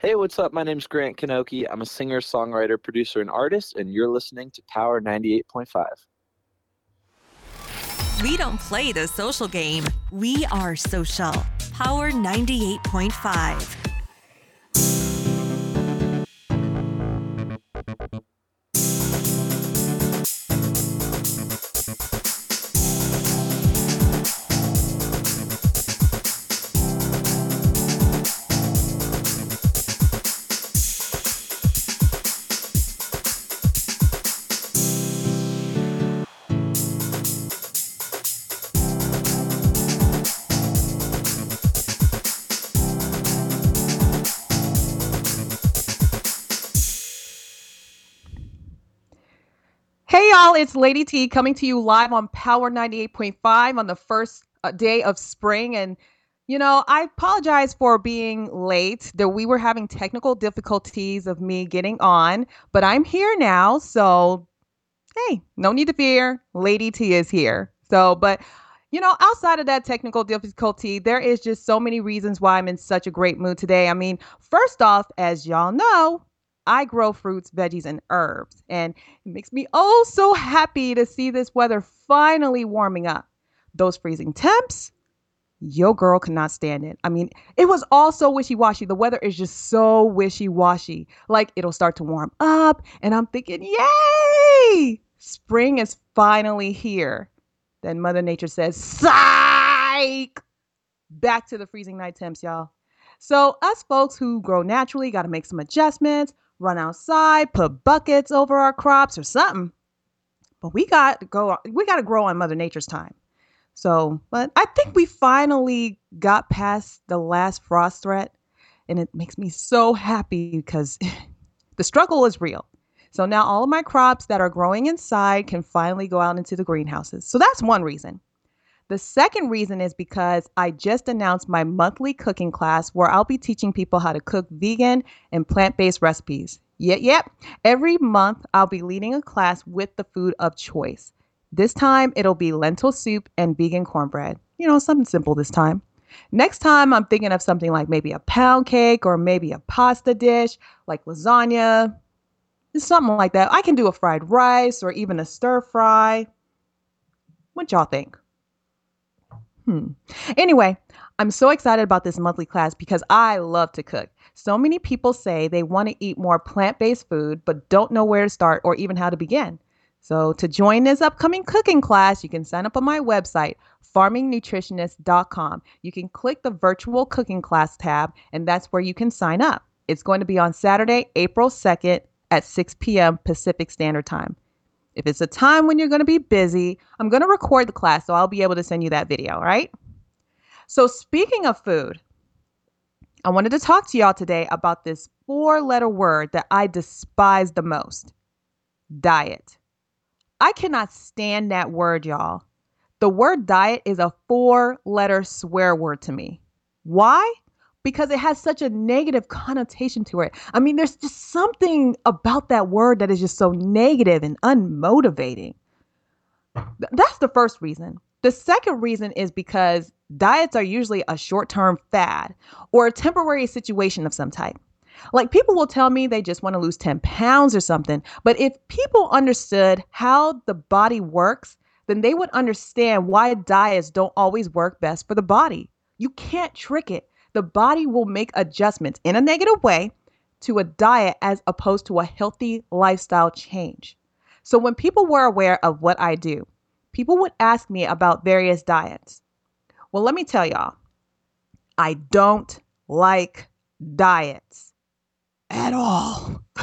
Hey, what's up? My name's Grant Kanoki. I'm a singer, songwriter, producer, and artist, and you're listening to Power 98.5. We don't play the social game, we are social. Power 98.5. y'all, it's Lady T coming to you live on Power 98.5 on the first uh, day of spring. And, you know, I apologize for being late. That we were having technical difficulties of me getting on, but I'm here now. So, hey, no need to fear. Lady T is here. So, but you know, outside of that technical difficulty, there is just so many reasons why I'm in such a great mood today. I mean, first off, as y'all know, I grow fruits, veggies, and herbs. And it makes me oh so happy to see this weather finally warming up. Those freezing temps, your girl cannot stand it. I mean, it was all so wishy washy. The weather is just so wishy washy. Like it'll start to warm up, and I'm thinking, yay! Spring is finally here. Then Mother Nature says, psych! Back to the freezing night temps, y'all. So, us folks who grow naturally got to make some adjustments, run outside, put buckets over our crops or something. But we got to go we got to grow on mother nature's time. So, but I think we finally got past the last frost threat and it makes me so happy because the struggle is real. So now all of my crops that are growing inside can finally go out into the greenhouses. So that's one reason. The second reason is because I just announced my monthly cooking class where I'll be teaching people how to cook vegan and plant based recipes. Yep, yep. Every month, I'll be leading a class with the food of choice. This time, it'll be lentil soup and vegan cornbread. You know, something simple this time. Next time, I'm thinking of something like maybe a pound cake or maybe a pasta dish like lasagna, something like that. I can do a fried rice or even a stir fry. What y'all think? Hmm. Anyway, I'm so excited about this monthly class because I love to cook. So many people say they want to eat more plant based food, but don't know where to start or even how to begin. So, to join this upcoming cooking class, you can sign up on my website, farmingnutritionist.com. You can click the virtual cooking class tab, and that's where you can sign up. It's going to be on Saturday, April 2nd at 6 p.m. Pacific Standard Time. If it's a time when you're going to be busy, I'm going to record the class, so I'll be able to send you that video, right? So, speaking of food, I wanted to talk to y'all today about this four letter word that I despise the most diet. I cannot stand that word, y'all. The word diet is a four letter swear word to me. Why? Because it has such a negative connotation to it. I mean, there's just something about that word that is just so negative and unmotivating. That's the first reason. The second reason is because diets are usually a short term fad or a temporary situation of some type. Like people will tell me they just want to lose 10 pounds or something, but if people understood how the body works, then they would understand why diets don't always work best for the body. You can't trick it the body will make adjustments in a negative way to a diet as opposed to a healthy lifestyle change. So when people were aware of what I do, people would ask me about various diets. Well, let me tell y'all, I don't like diets at all.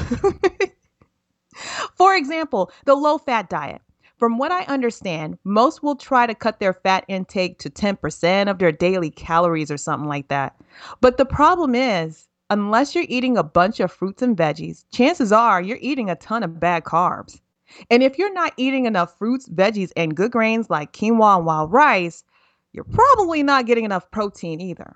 For example, the low fat diet. From what I understand, most will try to cut their fat intake to 10% of their daily calories or something like that. But the problem is, unless you're eating a bunch of fruits and veggies, chances are you're eating a ton of bad carbs. And if you're not eating enough fruits, veggies, and good grains like quinoa and wild rice, you're probably not getting enough protein either.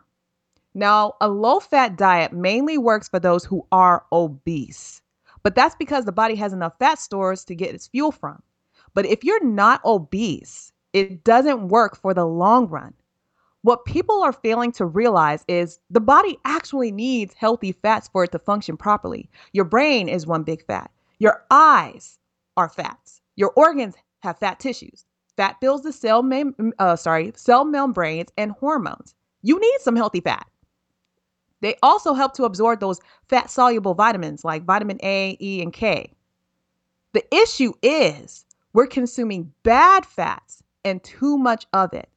Now, a low fat diet mainly works for those who are obese, but that's because the body has enough fat stores to get its fuel from. But if you're not obese, it doesn't work for the long run. What people are failing to realize is the body actually needs healthy fats for it to function properly. Your brain is one big fat. Your eyes are fats. Your organs have fat tissues. Fat builds the cell mem- uh, sorry, cell membranes and hormones. You need some healthy fat. They also help to absorb those fat soluble vitamins like vitamin A, E, and K. The issue is we're consuming bad fats and too much of it.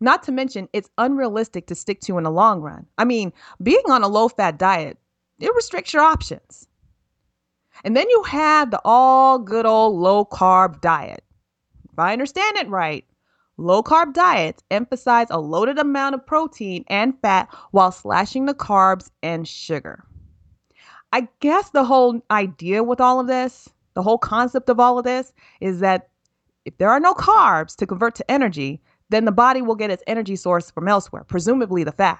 Not to mention, it's unrealistic to stick to in the long run. I mean, being on a low fat diet, it restricts your options. And then you have the all good old low carb diet. If I understand it right, low carb diets emphasize a loaded amount of protein and fat while slashing the carbs and sugar. I guess the whole idea with all of this, the whole concept of all of this, is that if there are no carbs to convert to energy, then the body will get its energy source from elsewhere, presumably the fat.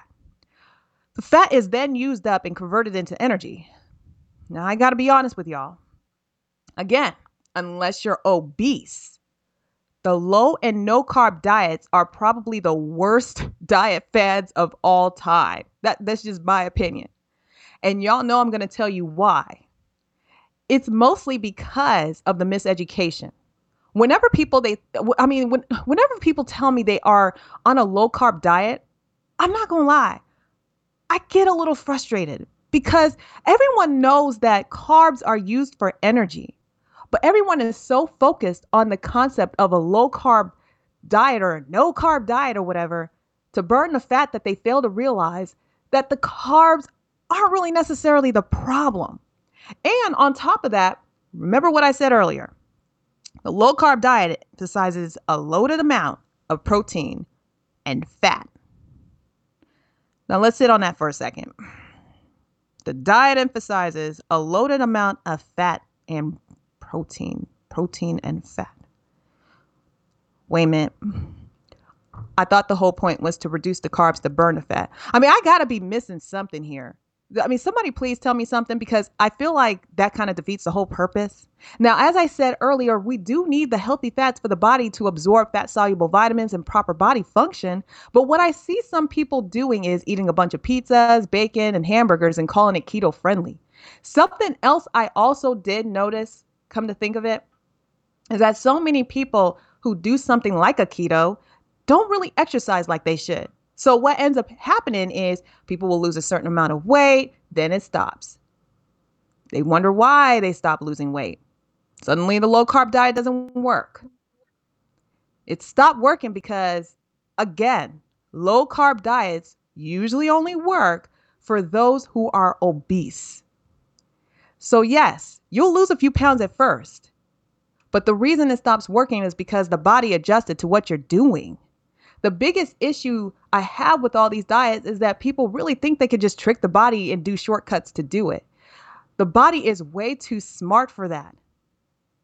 The fat is then used up and converted into energy. Now, I got to be honest with y'all. Again, unless you're obese, the low and no carb diets are probably the worst diet fads of all time. That, that's just my opinion. And y'all know I'm to tell you why. It's mostly because of the miseducation. Whenever people they I mean when whenever people tell me they are on a low carb diet, I'm not going to lie. I get a little frustrated because everyone knows that carbs are used for energy. But everyone is so focused on the concept of a low carb diet or no carb diet or whatever to burn the fat that they fail to realize that the carbs aren't really necessarily the problem. And on top of that, remember what I said earlier the low carb diet emphasizes a loaded amount of protein and fat. Now let's sit on that for a second. The diet emphasizes a loaded amount of fat and protein, protein and fat. Wait a minute. I thought the whole point was to reduce the carbs to burn the fat. I mean, I got to be missing something here. I mean, somebody please tell me something because I feel like that kind of defeats the whole purpose. Now, as I said earlier, we do need the healthy fats for the body to absorb fat soluble vitamins and proper body function. But what I see some people doing is eating a bunch of pizzas, bacon, and hamburgers and calling it keto friendly. Something else I also did notice, come to think of it, is that so many people who do something like a keto don't really exercise like they should. So what ends up happening is people will lose a certain amount of weight, then it stops. They wonder why they stop losing weight. Suddenly the low carb diet doesn't work. It stopped working because again, low carb diets usually only work for those who are obese. So yes, you'll lose a few pounds at first. But the reason it stops working is because the body adjusted to what you're doing. The biggest issue I have with all these diets is that people really think they could just trick the body and do shortcuts to do it. The body is way too smart for that.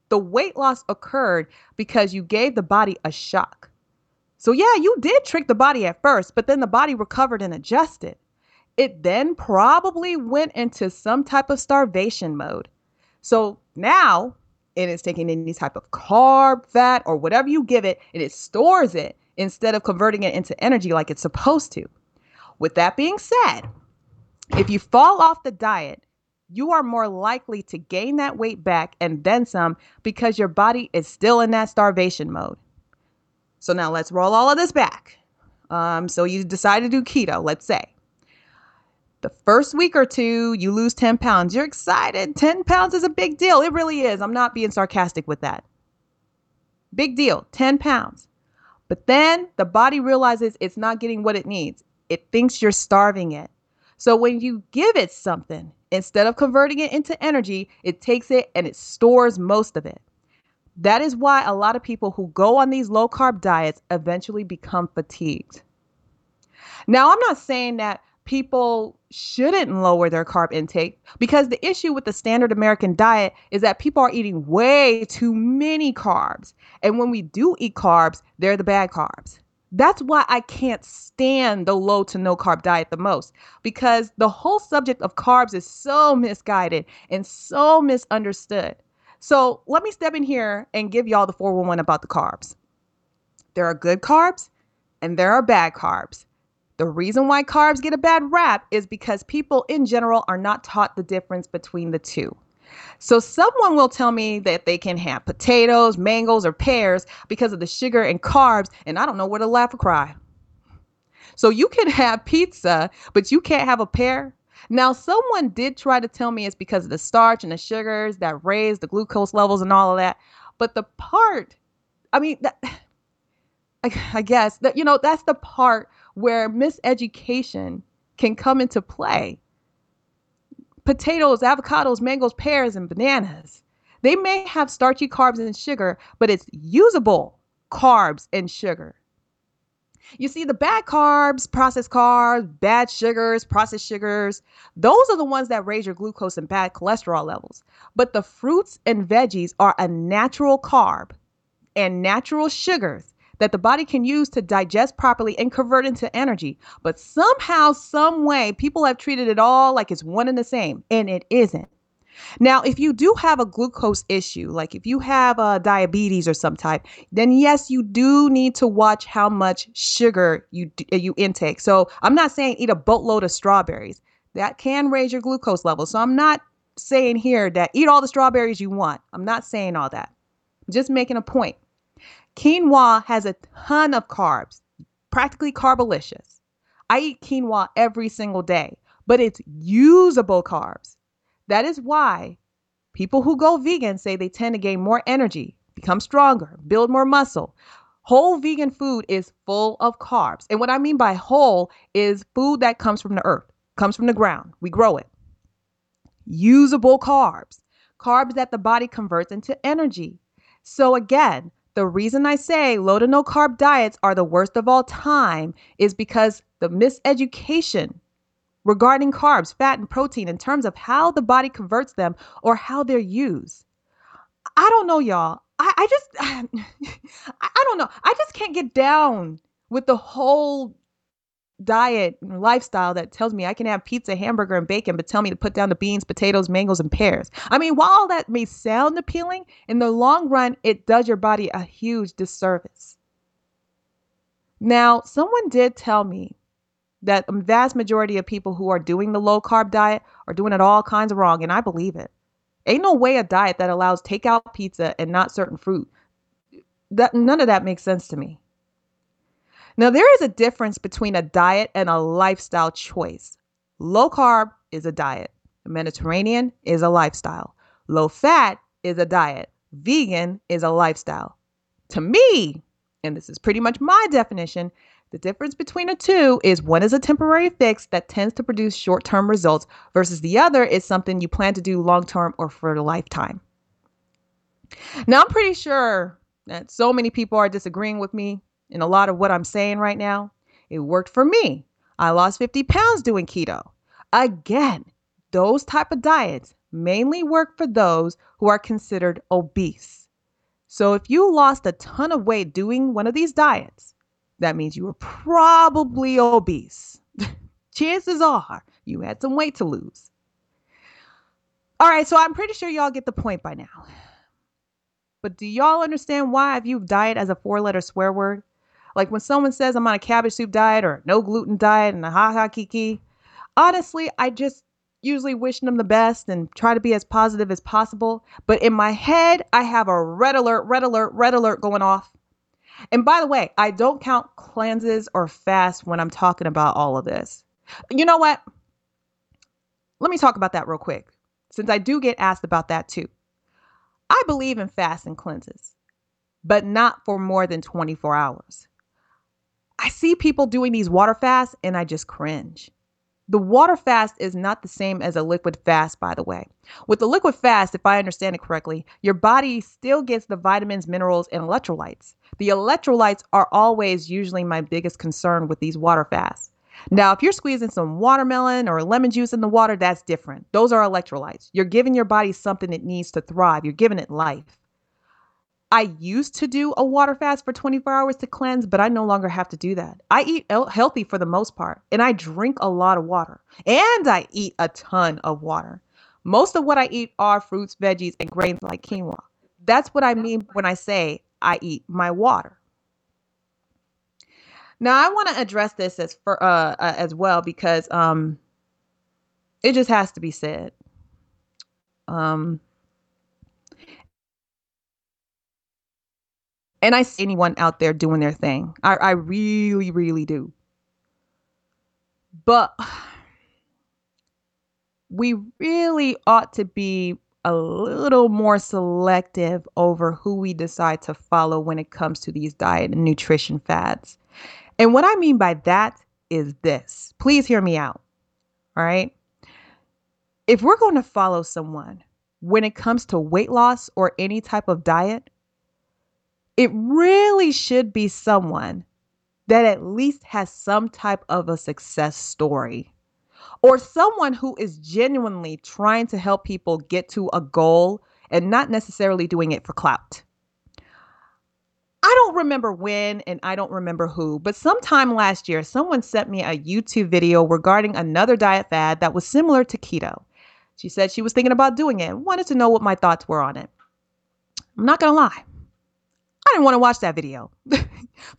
The weight loss occurred because you gave the body a shock. So, yeah, you did trick the body at first, but then the body recovered and adjusted. It then probably went into some type of starvation mode. So now it is taking any type of carb, fat, or whatever you give it, and it stores it instead of converting it into energy like it's supposed to. With that being said, if you fall off the diet, you are more likely to gain that weight back and then some because your body is still in that starvation mode. So now let's roll all of this back. Um, so you decide to do keto, let's say. The first week or two, you lose 10 pounds. You're excited. 10 pounds is a big deal. It really is. I'm not being sarcastic with that. Big deal. 10 pounds. But then the body realizes it's not getting what it needs. It thinks you're starving it. So when you give it something, instead of converting it into energy, it takes it and it stores most of it. That is why a lot of people who go on these low carb diets eventually become fatigued. Now, I'm not saying that people shouldn't lower their carb intake because the issue with the standard American diet is that people are eating way too many carbs. And when we do eat carbs, they're the bad carbs. That's why I can't stand the low to no carb diet the most because the whole subject of carbs is so misguided and so misunderstood. So let me step in here and give y'all the 411 about the carbs. There are good carbs and there are bad carbs. The reason why carbs get a bad rap is because people in general are not taught the difference between the two. So someone will tell me that they can have potatoes, mangoes, or pears because of the sugar and carbs, and I don't know where to laugh or cry. So you can have pizza, but you can't have a pear. Now, someone did try to tell me it's because of the starch and the sugars that raise the glucose levels and all of that. But the part, I mean, that, I, I guess that, you know, that's the part where miseducation can come into play. Potatoes, avocados, mangoes, pears, and bananas. They may have starchy carbs and sugar, but it's usable carbs and sugar. You see, the bad carbs, processed carbs, bad sugars, processed sugars, those are the ones that raise your glucose and bad cholesterol levels. But the fruits and veggies are a natural carb and natural sugars that the body can use to digest properly and convert into energy. But somehow, some way, people have treated it all like it's one and the same, and it isn't. Now, if you do have a glucose issue, like if you have uh, diabetes or some type, then yes, you do need to watch how much sugar you uh, you intake. So I'm not saying eat a boatload of strawberries. That can raise your glucose level. So I'm not saying here that eat all the strawberries you want. I'm not saying all that. I'm just making a point. Quinoa has a ton of carbs, practically carbolicious. I eat quinoa every single day, but it's usable carbs. That is why people who go vegan say they tend to gain more energy, become stronger, build more muscle. Whole vegan food is full of carbs. And what I mean by whole is food that comes from the earth, comes from the ground. We grow it. Usable carbs, carbs that the body converts into energy. So, again, the reason I say low to no carb diets are the worst of all time is because the miseducation regarding carbs, fat, and protein in terms of how the body converts them or how they're used. I don't know, y'all. I, I just, I don't know. I just can't get down with the whole diet and lifestyle that tells me I can have pizza, hamburger, and bacon, but tell me to put down the beans, potatoes, mangoes, and pears. I mean, while that may sound appealing, in the long run, it does your body a huge disservice. Now, someone did tell me that a vast majority of people who are doing the low carb diet are doing it all kinds of wrong, and I believe it. Ain't no way a diet that allows takeout pizza and not certain fruit. That none of that makes sense to me. Now there is a difference between a diet and a lifestyle choice. Low carb is a diet. Mediterranean is a lifestyle. Low fat is a diet. Vegan is a lifestyle. To me, and this is pretty much my definition, the difference between the two is one is a temporary fix that tends to produce short term results, versus the other is something you plan to do long term or for a lifetime. Now, I'm pretty sure that so many people are disagreeing with me in a lot of what I'm saying right now. It worked for me. I lost 50 pounds doing keto. Again, those type of diets mainly work for those who are considered obese. So if you lost a ton of weight doing one of these diets, that means you were probably obese. Chances are you had some weight to lose. All right, so I'm pretty sure y'all get the point by now. But do y'all understand why I view diet as a four letter swear word? Like when someone says I'm on a cabbage soup diet or no gluten diet and a ha ha kiki, honestly, I just usually wish them the best and try to be as positive as possible. But in my head, I have a red alert, red alert, red alert going off. And by the way, I don't count cleanses or fasts when I'm talking about all of this. You know what? Let me talk about that real quick, since I do get asked about that too. I believe in fasts and cleanses, but not for more than 24 hours. I see people doing these water fasts and I just cringe. The water fast is not the same as a liquid fast, by the way. With the liquid fast, if I understand it correctly, your body still gets the vitamins, minerals, and electrolytes. The electrolytes are always usually my biggest concern with these water fasts. Now, if you're squeezing some watermelon or lemon juice in the water, that's different. Those are electrolytes. You're giving your body something it needs to thrive, you're giving it life. I used to do a water fast for 24 hours to cleanse, but I no longer have to do that. I eat healthy for the most part, and I drink a lot of water, and I eat a ton of water. Most of what I eat are fruits, veggies, and grains like quinoa. That's what I mean when I say I eat my water. Now I want to address this as for uh, uh as well because um it just has to be said. Um and I see anyone out there doing their thing. I, I really, really do. But we really ought to be a little more selective over who we decide to follow when it comes to these diet and nutrition fads. And what I mean by that is this please hear me out. All right. If we're going to follow someone when it comes to weight loss or any type of diet, it really should be someone that at least has some type of a success story or someone who is genuinely trying to help people get to a goal and not necessarily doing it for clout. I don't remember when and I don't remember who, but sometime last year, someone sent me a YouTube video regarding another diet fad that was similar to keto. She said she was thinking about doing it, and wanted to know what my thoughts were on it. I'm not to lie. I didn't want to watch that video.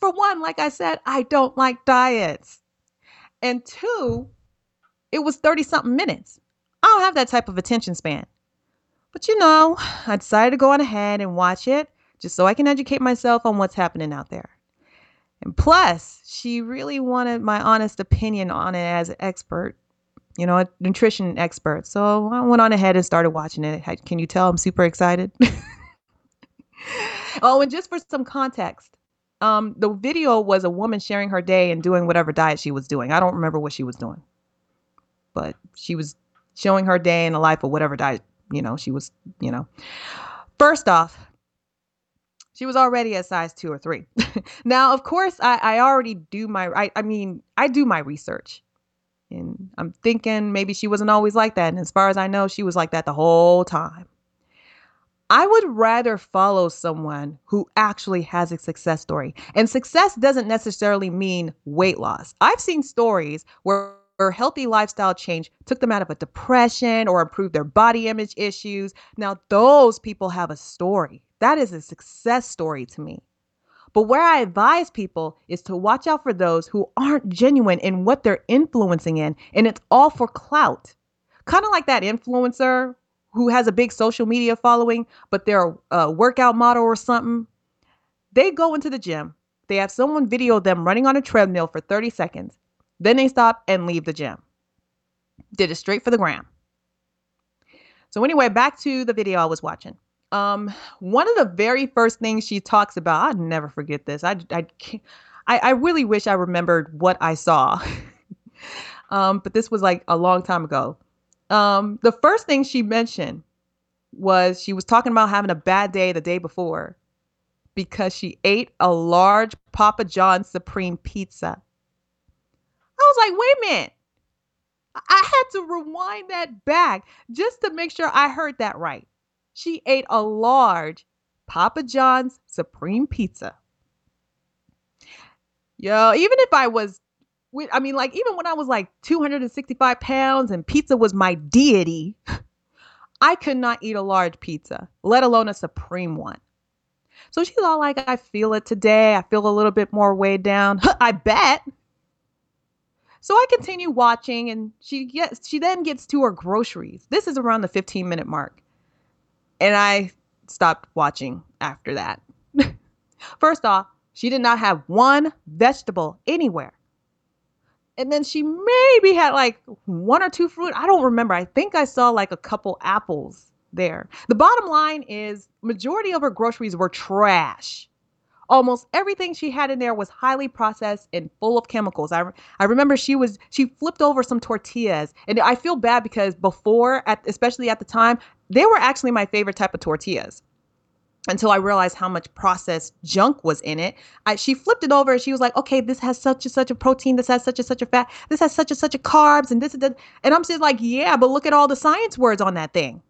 For one, like I said, I don't like diets. And two, it was 30 something minutes. I don't have that type of attention span. But you know, I decided to go on ahead and watch it just so I can educate myself on what's happening out there. And plus, she really wanted my honest opinion on it as an expert, you know, a nutrition expert. So I went on ahead and started watching it. Can you tell I'm super excited? oh, and just for some context, um, the video was a woman sharing her day and doing whatever diet she was doing. I don't remember what she was doing but she was showing her day in the life of whatever diet, you know, she was, you know. First off, she was already a size two or three. now, of course, I, I already do my, I, I mean, I do my research. And I'm thinking maybe she wasn't always like that. And as far as I know, she was like that the whole time. I would rather follow someone who actually has a success story. And success doesn't necessarily mean weight loss. I've seen stories where healthy lifestyle change took them out of a depression or improved their body image issues. Now, those people have a story. That is a success story to me. But where I advise people is to watch out for those who aren't genuine in what they're influencing in, and it's all for clout. Kind of like that influencer who has a big social media following, but they're a workout model or something. They go into the gym, they have someone video them running on a treadmill for 30 seconds. Then they stop and leave the gym. Did it straight for the gram. So anyway, back to the video I was watching. Um, one of the very first things she talks about, I'll never forget this. I I I, I really wish I remembered what I saw. um, but this was like a long time ago. Um, the first thing she mentioned was she was talking about having a bad day the day before because she ate a large Papa John's Supreme pizza. I was like, wait a minute. I had to rewind that back just to make sure I heard that right. She ate a large Papa John's Supreme Pizza. Yo, even if I was, I mean, like, even when I was like 265 pounds and pizza was my deity, I could not eat a large pizza, let alone a Supreme one. So she's all like, I feel it today. I feel a little bit more weighed down. I bet. So I continue watching and she gets she then gets to her groceries. This is around the 15 minute mark. And I stopped watching after that. First off, she did not have one vegetable anywhere. And then she maybe had like one or two fruit. I don't remember. I think I saw like a couple apples there. The bottom line is majority of her groceries were trash almost everything she had in there was highly processed and full of chemicals. I, I remember she was she flipped over some tortillas and I feel bad because before at especially at the time they were actually my favorite type of tortillas until I realized how much processed junk was in it. I, she flipped it over and she was like, okay, this has such and such a protein, this has such and such a fat, this has such and such a carbs, and this and that. And I'm just like, yeah, but look at all the science words on that thing.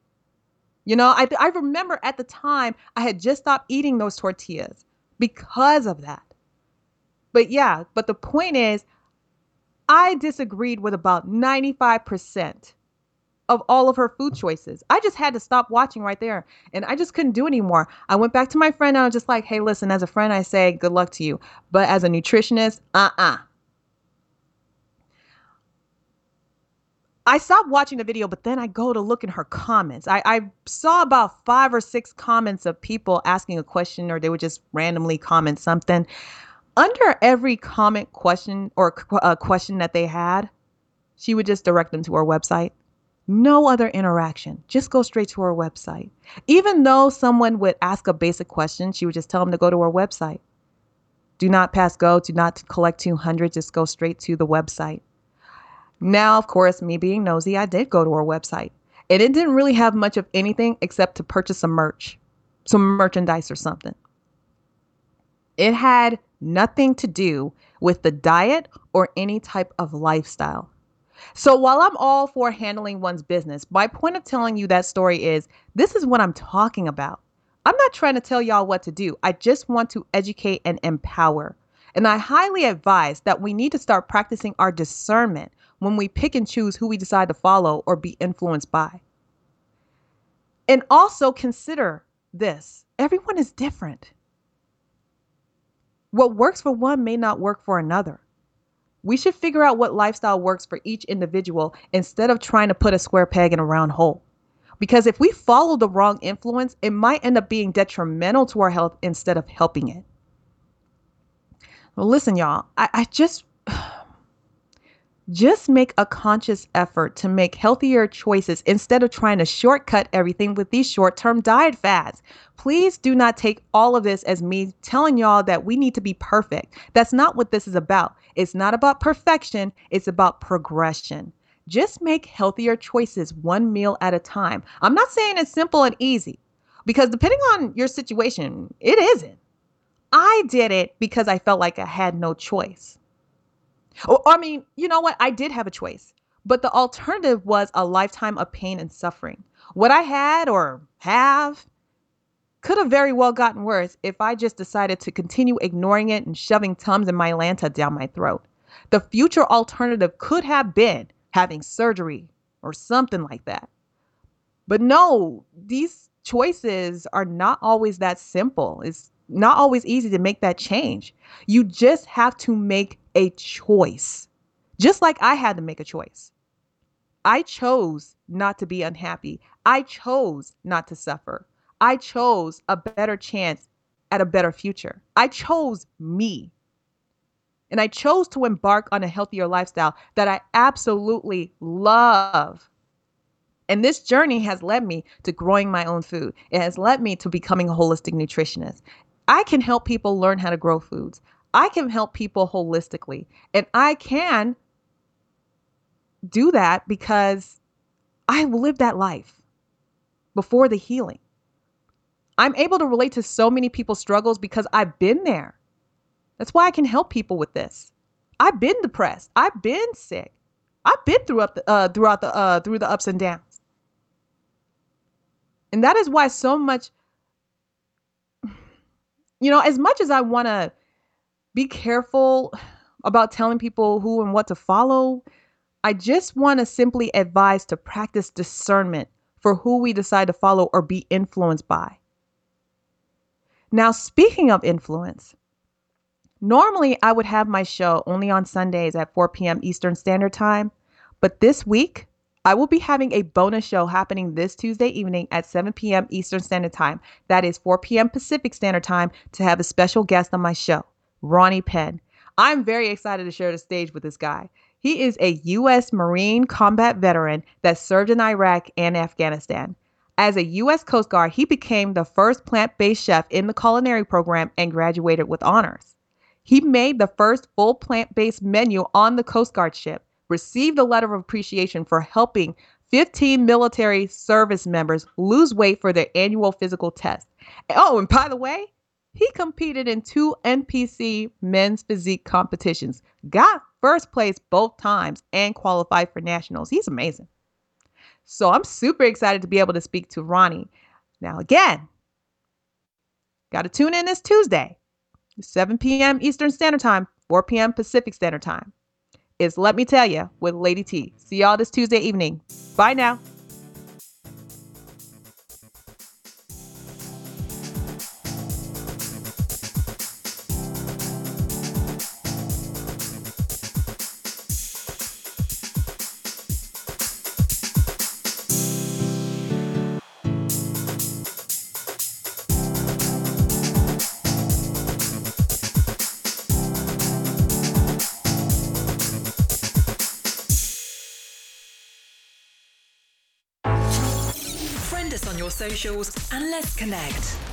You know, I, I remember at the time I had just stopped eating those tortillas because of that. But yeah, but the point is, I disagreed with about 95% of all of her food choices. I just had to stop watching right there and I just couldn't do it anymore. I went back to my friend and I was just like, hey, listen, as a friend, I say good luck to you. But as a nutritionist, uh uh I stopped watching the video, but then I go to look in her comments. I, I, saw about five or six comments of people asking a question, or they would just randomly comment something. Under every comment question or uh, question that they had, she would just direct them to her website. No other interaction. Just go straight to her website. Even though someone would ask a basic question, she would just tell them to go to her website. Do not pass go. Do not collect 200. Just go straight to the website. Now, of course, me being nosy, I did go to her website. And it didn't really have much of anything except to purchase some merch, some merchandise or something. It had nothing to do with the diet or any type of lifestyle. So while I'm all for handling one's business, my point of telling you that story is this is what I'm talking about. I'm not trying to tell y'all what to do. I just want to educate and empower. And I highly advise that we need to start practicing our discernment when we pick and choose who we decide to follow or be influenced by. And also consider this everyone is different. What works for one may not work for another. We should figure out what lifestyle works for each individual instead of trying to put a square peg in a round hole. Because if we follow the wrong influence, it might end up being detrimental to our health instead of helping it. Well, listen, y'all, I, I just just make a conscious effort to make healthier choices instead of trying to shortcut everything with these short term diet fads. Please do not take all of this as me telling y'all that we need to be perfect. That's not what this is about. It's not about perfection, it's about progression. Just make healthier choices one meal at a time. I'm not saying it's simple and easy because depending on your situation, it isn't. I did it because I felt like I had no choice. Or, I mean, you know what? I did have a choice, but the alternative was a lifetime of pain and suffering. What I had or have could have very well gotten worse if I just decided to continue ignoring it and shoving Tums and Mylanta down my throat. The future alternative could have been having surgery or something like that. But no, these choices are not always that simple. It's not always easy to make that change. You just have to make a choice, just like I had to make a choice. I chose not to be unhappy. I chose not to suffer. I chose a better chance at a better future. I chose me. And I chose to embark on a healthier lifestyle that I absolutely love. And this journey has led me to growing my own food. It has led me to becoming a holistic nutritionist. I can help people learn how to grow foods. I can help people holistically. And I can do that because I lived that life before the healing. I'm able to relate to so many people's struggles because I've been there. That's why I can help people with this. I've been depressed. I've been sick. I've been through up the, uh, throughout the uh, through the ups and downs. And that is why so much you know, as much as I want to be careful about telling people who and what to follow, I just want to simply advise to practice discernment for who we decide to follow or be influenced by. Now, speaking of influence, normally I would have my show only on Sundays at 4 p.m. Eastern Standard Time, but this week I will be having a bonus show happening this Tuesday evening at 7 p.m. Eastern Standard Time. That is 4 p.m. Pacific Standard Time to have a special guest on my show, Ronnie Penn. I'm very excited to share the stage with this guy. He is a U.S. Marine combat veteran that served in Iraq and Afghanistan. As a U.S. Coast Guard, he became the first plant based chef in the culinary program and graduated with honors. He made the first full plant based menu on the Coast Guard ship received a letter of appreciation for helping 15 military service members lose weight for their annual physical test. Oh, and by the way, he competed in two NPC men's physique competitions, got first place both times, and qualified for nationals. He's amazing. So I'm super excited to be able to speak to Ronnie. Now, again, got to tune in this Tuesday, 7 p.m. Eastern Standard Time, 4 p.m. Pacific Standard Time is Let Me Tell You with Lady T. See y'all this Tuesday evening. Bye now. Socials and let's connect.